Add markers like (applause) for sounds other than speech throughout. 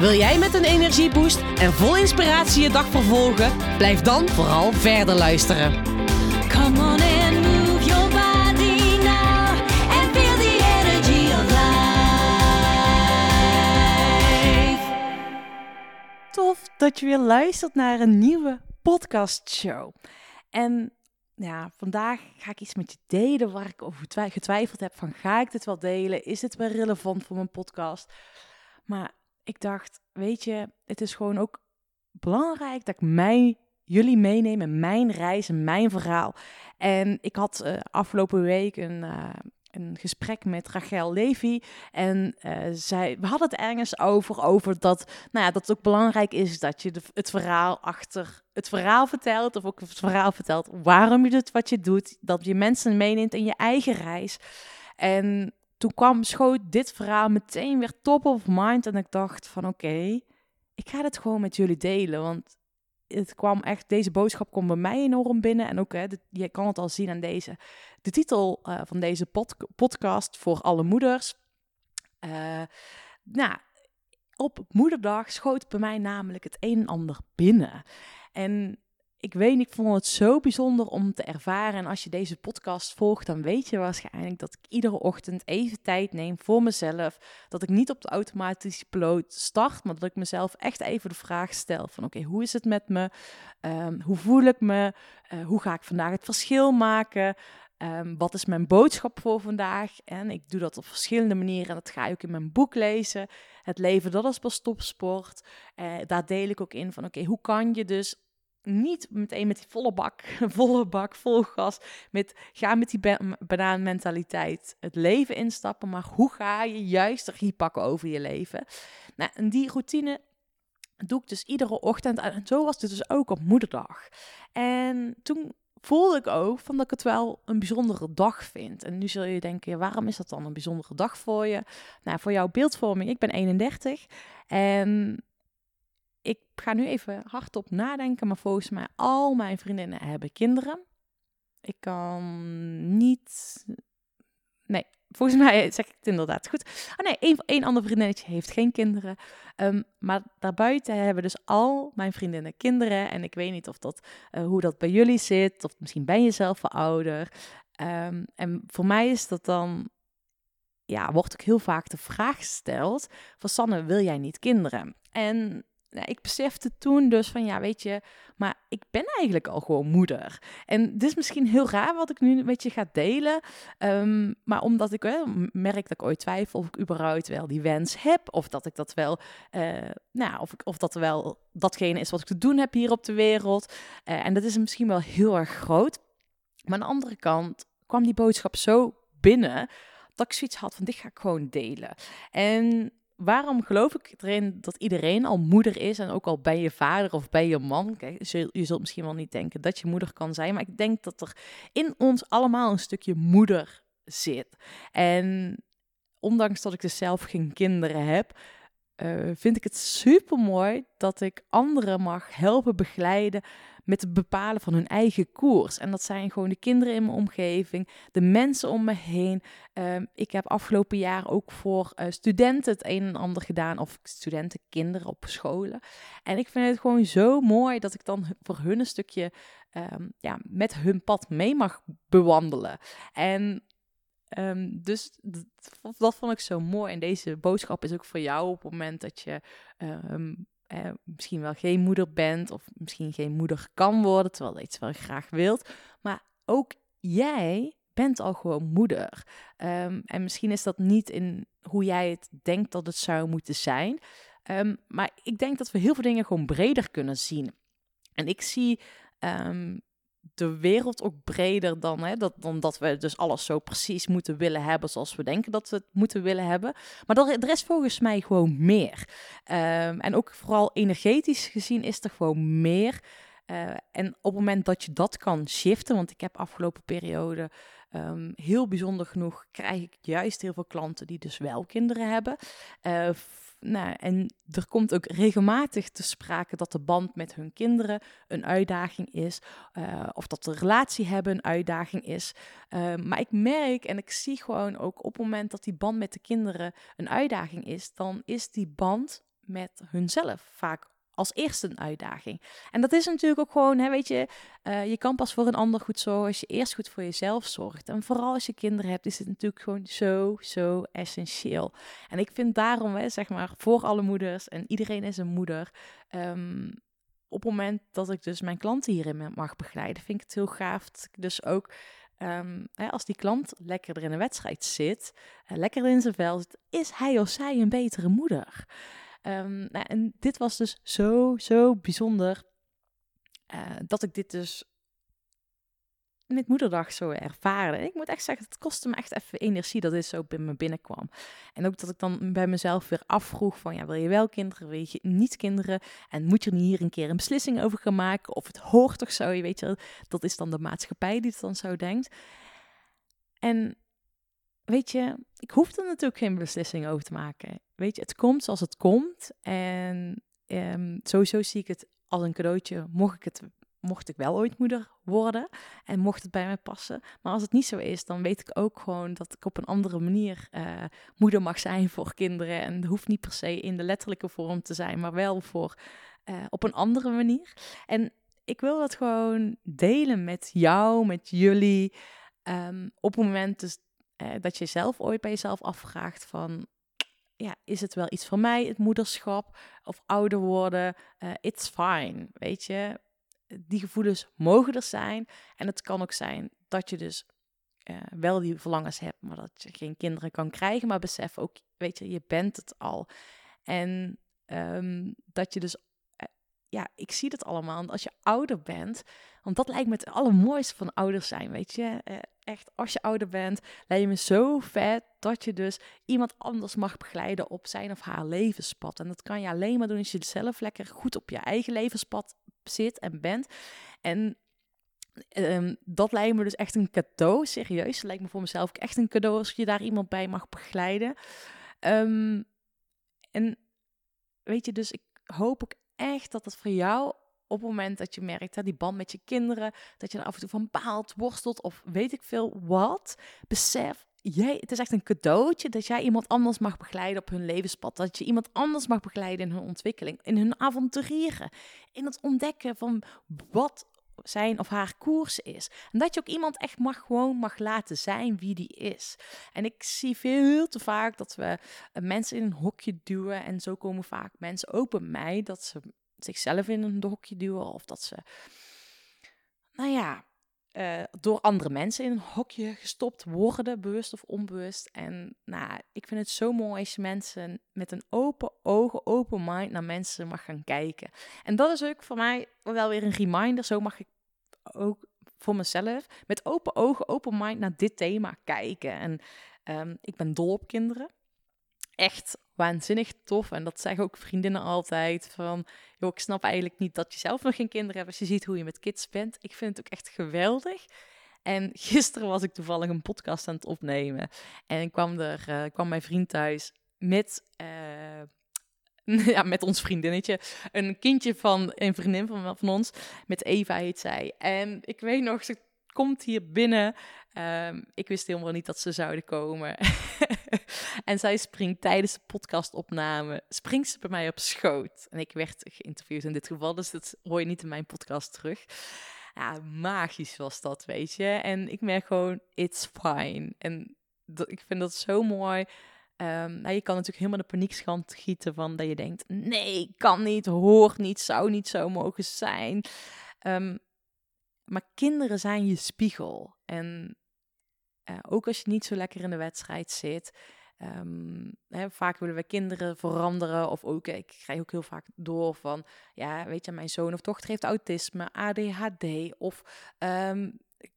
Wil jij met een energieboost en vol inspiratie je dag vervolgen? Blijf dan vooral verder luisteren. Come on and move your body now and feel the energy of life. Tof dat je weer luistert naar een nieuwe podcastshow. En ja, vandaag ga ik iets met je delen waar ik over twi- getwijfeld heb van ga ik dit wel delen? Is dit wel relevant voor mijn podcast? Maar ik dacht, weet je, het is gewoon ook belangrijk dat ik mij, jullie meeneem in mijn reis en mijn verhaal. En ik had eh, afgelopen week een, eh, een gesprek met Rachel Levy. En eh, zij, we hadden het ergens over, over dat, nou ja, dat het ook belangrijk is dat je de, het verhaal achter het verhaal vertelt. Of ook het verhaal vertelt waarom je doet wat je doet. Dat je mensen meeneemt in je eigen reis. En toen kwam, schoot dit verhaal meteen weer top of mind. En ik dacht van oké, ik ga het gewoon met jullie delen. Want het kwam echt, deze boodschap komt bij mij enorm binnen. En ook, hè, dit- je kan het al zien aan deze. De titel eh, van deze pod- podcast voor alle moeders. Eh, nou, op moederdag schoot bij mij namelijk het een en ander binnen. En ik weet ik vond het zo bijzonder om te ervaren. En als je deze podcast volgt, dan weet je waarschijnlijk dat ik iedere ochtend even tijd neem voor mezelf. Dat ik niet op de automatische piloot start, maar dat ik mezelf echt even de vraag stel van oké, hoe is het met me? Ehm, hoe voel ik me? Eh, hoe ga ik vandaag het verschil maken? Ehm, wat is mijn boodschap voor vandaag? En ik doe dat op verschillende manieren. En dat ga je ook in mijn boek lezen. Het leven, dat is pas topsport. Eh, daar deel ik ook in van, oké, hoe kan je dus niet meteen met die volle bak, (laughs) volle bak, vol gas, met, ga met die ba- banaanmentaliteit het leven instappen, maar hoe ga je juist regie pakken over je leven? Nou, en die routine doe ik dus iedere ochtend en zo was het dus ook op moederdag. En toen voelde ik ook van dat ik het wel een bijzondere dag vind. En nu zul je denken, waarom is dat dan een bijzondere dag voor je? Nou, voor jouw beeldvorming, ik ben 31 en ik ga nu even hardop nadenken, maar volgens mij al mijn vriendinnen hebben kinderen. Ik kan niet... Nee, volgens mij (laughs) zeg ik het inderdaad goed. Oh nee, één, één ander vriendinnetje heeft geen kinderen. Ehm, maar daarbuiten hebben dus al mijn vriendinnen kinderen. En ik weet niet of dat, eh, hoe dat bij jullie zit. Of misschien ben je zelf ouder. Ehm, en voor mij is dat dan... Ja, wordt ook heel vaak de vraag gesteld... van Sanne, wil jij niet kinderen? En nou, ik besefte toen dus van, ja, weet je... maar ik ben eigenlijk al gewoon moeder. En dit is misschien heel raar wat ik nu met je ga delen... Ehm, maar omdat ik wel merk dat ik ooit twijfel of ik überhaupt wel die wens heb. Of dat ik dat wel, eh, nou, of, ik, of dat wel datgene is wat ik te doen heb hier op de wereld. Eh, en dat is misschien wel heel erg groot. Maar aan de andere kant kwam die boodschap zo binnen dat ik zoiets had van dit ga ik gewoon delen. En waarom geloof ik erin dat iedereen al moeder is en ook al ben je vader of ben je man? Kijk, je je zult misschien wel niet denken dat je moeder kan zijn, maar ik denk dat er in ons allemaal een stukje moeder zit. En ondanks dat ik dus zelf geen kinderen heb, eh, vind ik het super mooi dat ik anderen mag helpen begeleiden met het bepalen van hun eigen koers. En dat zijn gewoon de kinderen in mijn omgeving, de mensen om me heen. Ehm, ik heb afgelopen jaar ook voor eh, studenten het een en ander gedaan, of studenten, kinderen op scholen. En ik vind het gewoon zo mooi dat ik dan voor hun een stukje ehm, ja, met hun pad mee mag bewandelen. En Ehm, dus dat, vond ik zo mooi. En deze boodschap is ook voor jou op het moment dat je eh, misschien wel geen moeder bent of misschien geen moeder kan worden, terwijl je iets wel graag wilt. Maar ook jij bent al gewoon moeder. Ehm, en misschien is dat niet in hoe jij het denkt dat het zou moeten zijn. Ehm, maar ik denk dat we heel veel dingen gewoon breder kunnen zien. En ik zie ehm, de wereld ook breder dan, hè, dat, dan dat we dus alles zo precies moeten willen hebben zoals we denken dat we het moeten willen hebben. Maar er, er is volgens mij gewoon meer. Ehm, en ook vooral energetisch gezien is er gewoon meer. Eh, en op het moment dat je dat kan shiften, want ik heb afgelopen periode ehm, heel bijzonder genoeg, krijg ik juist heel veel klanten die dus wel kinderen hebben. F- nou, en er komt ook regelmatig te sprake dat de band met hun kinderen een uitdaging is, eh, of dat de relatie hebben een uitdaging is. Eh, maar ik merk en ik zie gewoon ook op het moment dat die band met de kinderen een uitdaging is, dan is die band met hunzelf vaak als eerste een uitdaging. En dat is natuurlijk ook gewoon, hè, weet je, eh, je kan pas voor een ander goed zorgen als je eerst goed voor jezelf zorgt. En vooral als je kinderen hebt, is het natuurlijk gewoon zo, zo essentieel. En ik vind daarom, hè, zeg maar, voor alle moeders en iedereen is een moeder. ehm, op het moment dat ik dus mijn klanten hierin mag begeleiden, vind ik het heel gaaf. Dus ook, ehm, hè, als die klant lekker er in een wedstrijd zit, eh, lekker in zijn vel zit, is hij of zij een betere moeder. Ehm, nou, en dit was dus zo, zo bijzonder eh, dat ik dit dus met moederdag zo ervaren. En ik moet echt zeggen, het kostte me echt even energie dat dit zo bij me binnenkwam. En ook dat ik dan bij mezelf weer afvroeg van, ja, wil je wel kinderen, wil je niet kinderen? En moet je niet hier een keer een beslissing over gaan maken? Of het hoort toch zo, je weet je, dat is dan de maatschappij die het dan zo denkt. En weet je, ik hoef er natuurlijk geen beslissing over te maken. Weet je, het komt zoals het komt. En ehm, sowieso zie ik het als een cadeautje, mocht ik het mocht ik wel ooit moeder worden en mocht het bij mij passen. Maar als het niet zo is, dan weet ik ook gewoon dat ik op een andere manier eh, moeder mag zijn voor kinderen. En het hoeft niet per se in de letterlijke vorm te zijn, maar wel voor eh, op een andere manier. En ik wil dat gewoon delen met jou, met jullie. Ehm, op het moment dus, eh, dat je zelf ooit bij jezelf afvraagt van... Ja, is het wel iets voor mij, het moederschap of ouder worden? Eh, it's fine, weet je die gevoelens mogen er zijn. En het kan ook zijn dat je dus uh, wel die verlangens hebt, maar dat je geen kinderen kan krijgen. Maar besef ook, weet je, je bent het al. En um, dat je dus, ja, ik zie het allemaal. Als je ouder bent, want dat lijkt me het allermooiste van ouders zijn, weet je. Echt, als je ouder bent, lijkt me zo vet dat je dus iemand anders mag begeleiden op zijn of haar levenspad. En dat kan je alleen maar doen als je zelf lekker goed op je eigen levenspad zit en bent. En um, dat lijkt me dus echt een cadeau, serieus. Dat lijkt me voor mezelf ook echt een cadeau als je daar iemand bij mag begeleiden. Um, en weet je, dus ik hoop ook echt dat het voor jou op het moment dat je merkt, hè, die band met je kinderen, dat je er af en toe van baalt, worstelt of weet ik veel wat, besef, jij, het is echt een cadeautje dat jij iemand anders mag begeleiden op hun levenspad. Dat je iemand anders mag begeleiden in hun ontwikkeling, in hun avonturieren, in het ontdekken van wat zijn of haar koers is. En dat je ook iemand echt mag gewoon mag laten zijn wie die is. En ik zie veel te vaak dat we mensen in een hokje duwen en zo komen vaak mensen ook bij mij dat ze zichzelf in een hokje duwen of dat ze, nou ja, uh, door andere mensen in een hokje gestopt worden, bewust of onbewust. En nou, ik vind het zo mooi als je mensen met een open ogen, open mind naar mensen mag gaan kijken. En dat is ook voor mij wel weer een reminder. Zo mag ik ook voor mezelf met open ogen, open mind naar dit thema kijken. En um, ik ben dol op kinderen. Echt waanzinnig tof. En dat zeggen ook vriendinnen altijd. Van, joh, ik snap eigenlijk niet dat je zelf nog geen kinderen hebt. Als je ziet hoe je met kids bent. Ik vind het ook echt geweldig. En (laughs) gisteren was ik toevallig een podcast aan het opnemen. En kwam, er, uh, kwam mijn vriend thuis met... Uh, (laughs) ja, met ons vriendinnetje. Een kindje van een vriendin van, van ons. Met Eva heet zij. En ik weet nog, ze komt hier binnen. Um, ik wist helemaal niet dat ze zouden komen. (laughs) (laughs) en zij springt tijdens de podcastopname, springt ze bij mij op schoot. En ik werd geïnterviewd in dit geval, dus dat hoor je niet in mijn podcast terug. Ja, magisch was dat, weet je. En ik merk gewoon, it's fine. En ik vind dat zo mooi. Um, nou, je kan natuurlijk helemaal de paniekschand gieten van dat je denkt, nee, kan niet, hoort niet, zou niet zo mogen zijn. Um, maar kinderen zijn je spiegel. En uh, ook als je niet zo lekker in de wedstrijd zit, Ehm, hè, vaak willen we kinderen veranderen. Of ook, ik krijg ook heel vaak door van, ja, weet je, mijn zoon of dochter heeft autisme, ADHD. Of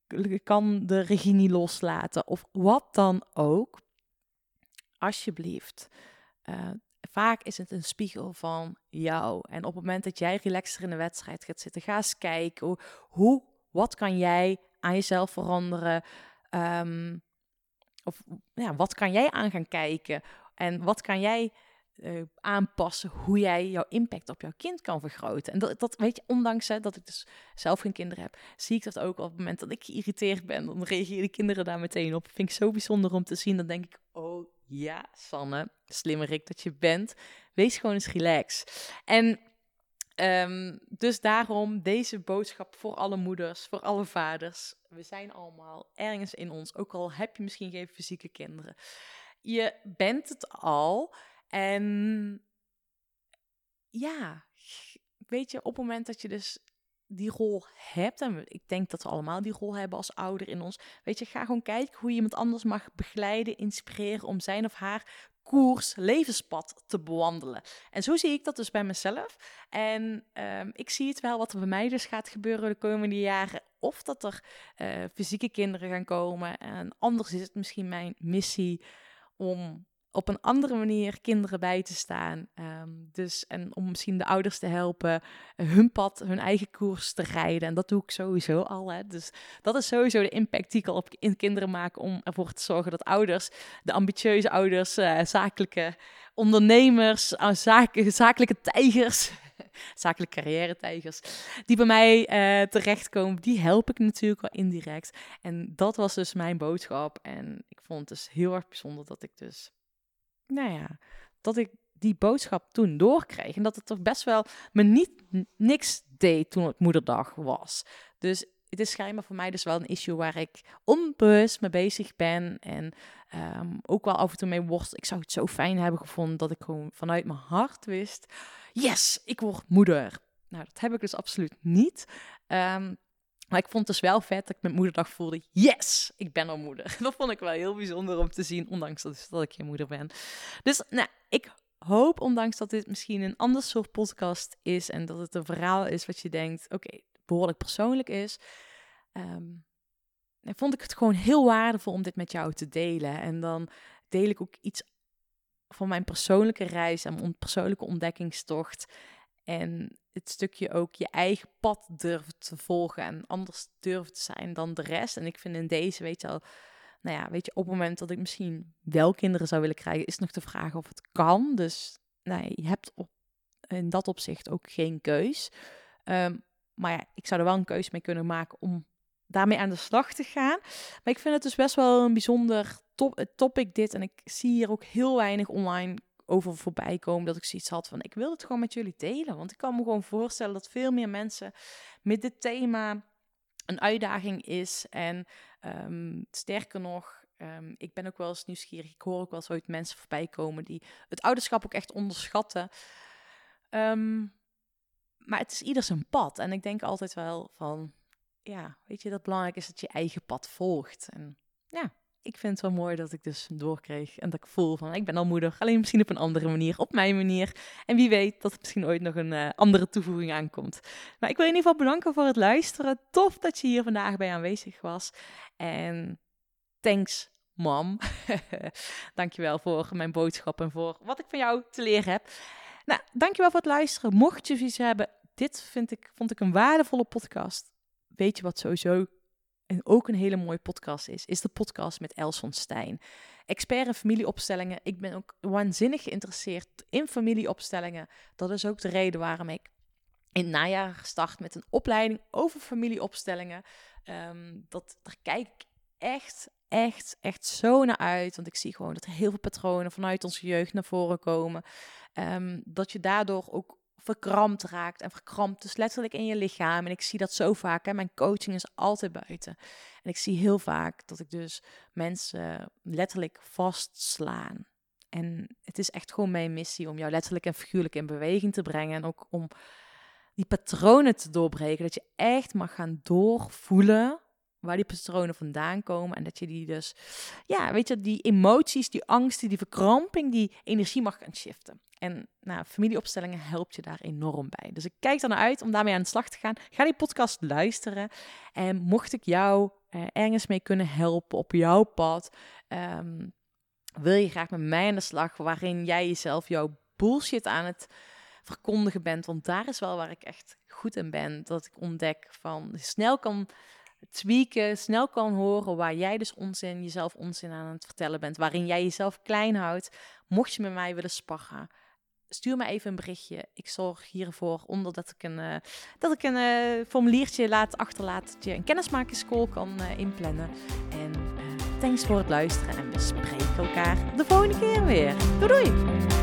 ik kan de regie niet loslaten. Of wat dan ook. Alsjeblieft. eh, vaak is het een spiegel van jou. En op het moment dat jij relaxer in de wedstrijd gaat zitten, ga eens kijken hoe wat kan jij aan jezelf veranderen? Ehm, of ja, wat kan jij aan gaan kijken? En wat kan jij eh, aanpassen hoe jij jouw impact op jouw kind kan vergroten? En dat, dat weet je, ondanks hè, dat ik dus zelf geen kinderen heb, zie ik dat ook op het moment dat ik geïrriteerd ben. Dan reageren de kinderen daar meteen op. Vind ik zo bijzonder om te zien. Dan denk ik, oh ja, Sanne, slimmerik dat je bent. Wees gewoon eens relax. En Ehm, dus daarom deze boodschap voor alle moeders, voor alle vaders. We zijn allemaal ergens in ons, ook al heb je misschien geen fysieke kinderen. Je bent het al. En ja, weet je, op het moment dat je dus die rol hebt, en ik denk dat we allemaal die rol hebben als ouder in ons, weet je, ga gewoon kijken hoe je iemand anders mag begeleiden, inspireren om zijn of haar koers, levenspad te bewandelen. En zo zie ik dat dus bij mezelf. En um, ik zie het wel wat er bij mij dus gaat gebeuren de komende jaren. Of dat er uh, fysieke kinderen gaan komen. En anders is het misschien mijn missie om op een andere manier kinderen bij te staan. Um, dus en om misschien de ouders te helpen hun pad, hun eigen koers te rijden. En dat doe ik sowieso al. Hè. Dus dat is sowieso de impact die ik al op in kinderen maak om ervoor te zorgen dat ouders, de ambitieuze ouders, uh, zakelijke ondernemers, uh, zaak, zakelijke tijgers. (laughs) zakelijke carrière-tijgers, die bij mij terechtkomen, die help ik natuurlijk wel indirect. En dat was dus mijn boodschap. En ik vond het dus heel erg bijzonder dat ik dus nou ja, dat ik die boodschap toen doorkreeg. En dat het toch best wel me niet niks deed toen het moederdag was. Dus het is schijnbaar voor mij dus wel een issue waar ik onbewust mee bezig ben. En um, ook wel af en toe mee worst. Ik zou het zo fijn hebben gevonden dat ik gewoon vanuit mijn hart wist: yes, ik word moeder. Nou, dat heb ik dus absoluut niet. Um, maar ik vond het dus wel vet dat ik met moederdag voelde, yes, ik ben al moeder. (laughs) Dat vond ik wel heel bijzonder om te zien, ondanks dat, dat ik geen moeder ben. Dus nou, ik hoop, ondanks dat dit misschien een ander soort podcast is en dat het een verhaal is wat je denkt, oké, behoorlijk persoonlijk is, um, vond ik het gewoon heel waardevol om dit met jou te delen. En dan deel ik ook iets van mijn persoonlijke reis en mijn persoonlijke ontdekkingstocht. En het stukje ook je eigen pad durven te volgen en anders durven te zijn dan de rest. En ik vind in deze, weet je al, nou ja, weet je, op het moment dat ik misschien wel kinderen zou willen krijgen, is nog de vraag of het kan. Dus nou, je hebt op, in dat opzicht ook geen keus. Um, maar ja, ik zou er wel een keus mee kunnen maken om daarmee aan de slag te gaan. Maar ik vind het dus best wel een bijzonder top, topic dit. En ik zie hier ook heel weinig online over voorbij komen dat ik zoiets had van ik wil het gewoon met jullie delen. Want ik kan me gewoon voorstellen dat veel meer mensen met dit thema een uitdaging is. En um, sterker nog, um, ik ben ook wel eens nieuwsgierig. Ik hoor ook wel eens ooit mensen voorbij komen die het ouderschap ook echt onderschatten. Um, maar het is ieder zijn pad. En ik denk altijd wel van, ja, weet je, dat belangrijk is dat je eigen pad volgt. En ja, ik vind het wel mooi dat ik dus doorkreeg en dat ik voel van ik ben al moeder, alleen misschien op een andere manier, op mijn manier. En wie weet dat er misschien ooit nog een uh, andere toevoeging aankomt. Maar ik wil je in ieder geval bedanken voor het luisteren. Tof dat je hier vandaag bij aanwezig was. En thanks mam. (laughs) dankjewel voor mijn boodschap en voor wat ik van jou te leren heb. Nou, dankjewel voor het luisteren. Mocht je zoiets hebben, dit vind ik, vond ik een waardevolle podcast. Weet je wat sowieso en ook een hele mooie podcast is, is de podcast met Els van Stijn. Expert in familieopstellingen. Ik ben ook waanzinnig geïnteresseerd in familieopstellingen. Dat is ook de reden waarom ik in het najaar gestart met een opleiding over familieopstellingen. Um, dat, daar kijk ik echt, echt, echt zo naar uit. Want ik zie gewoon dat er heel veel patronen vanuit onze jeugd naar voren komen. Um, dat je daardoor ook verkrampt raakt en verkrampt dus letterlijk in je lichaam. En ik zie dat zo vaak. Hè. Mijn coaching is altijd buiten. En ik zie heel vaak dat ik dus mensen letterlijk vastslaan. En het is echt gewoon mijn missie om jou letterlijk en figuurlijk in beweging te brengen. En ook om die patronen te doorbreken. Dat je echt mag gaan doorvoelen waar die patronen vandaan komen. En dat je die dus, ja, weet je, die emoties, die angsten, die verkramping, die energie mag gaan shiften. En nou, familieopstellingen helpt je daar enorm bij. Dus ik kijk naar uit om daarmee aan de slag te gaan. Ga die podcast luisteren. En mocht ik jou eh, ergens mee kunnen helpen op jouw pad, ehm, wil je graag met mij aan de slag, waarin jij jezelf jouw bullshit aan het verkondigen bent. Want daar is wel waar ik echt goed in ben. Dat ik ontdek van snel kan tweaken, snel kan horen waar jij dus onzin, jezelf onzin aan het vertellen bent. Waarin jij jezelf klein houdt. Mocht je met mij willen sparren, stuur me even een berichtje. Ik zorg hiervoor onder dat ik een, eh, dat ik een eh, formuliertje laat achterlaten. Dat je een kennismakingscall kan eh, inplannen. En thanks voor het luisteren. En we spreken elkaar de volgende keer weer. Doei!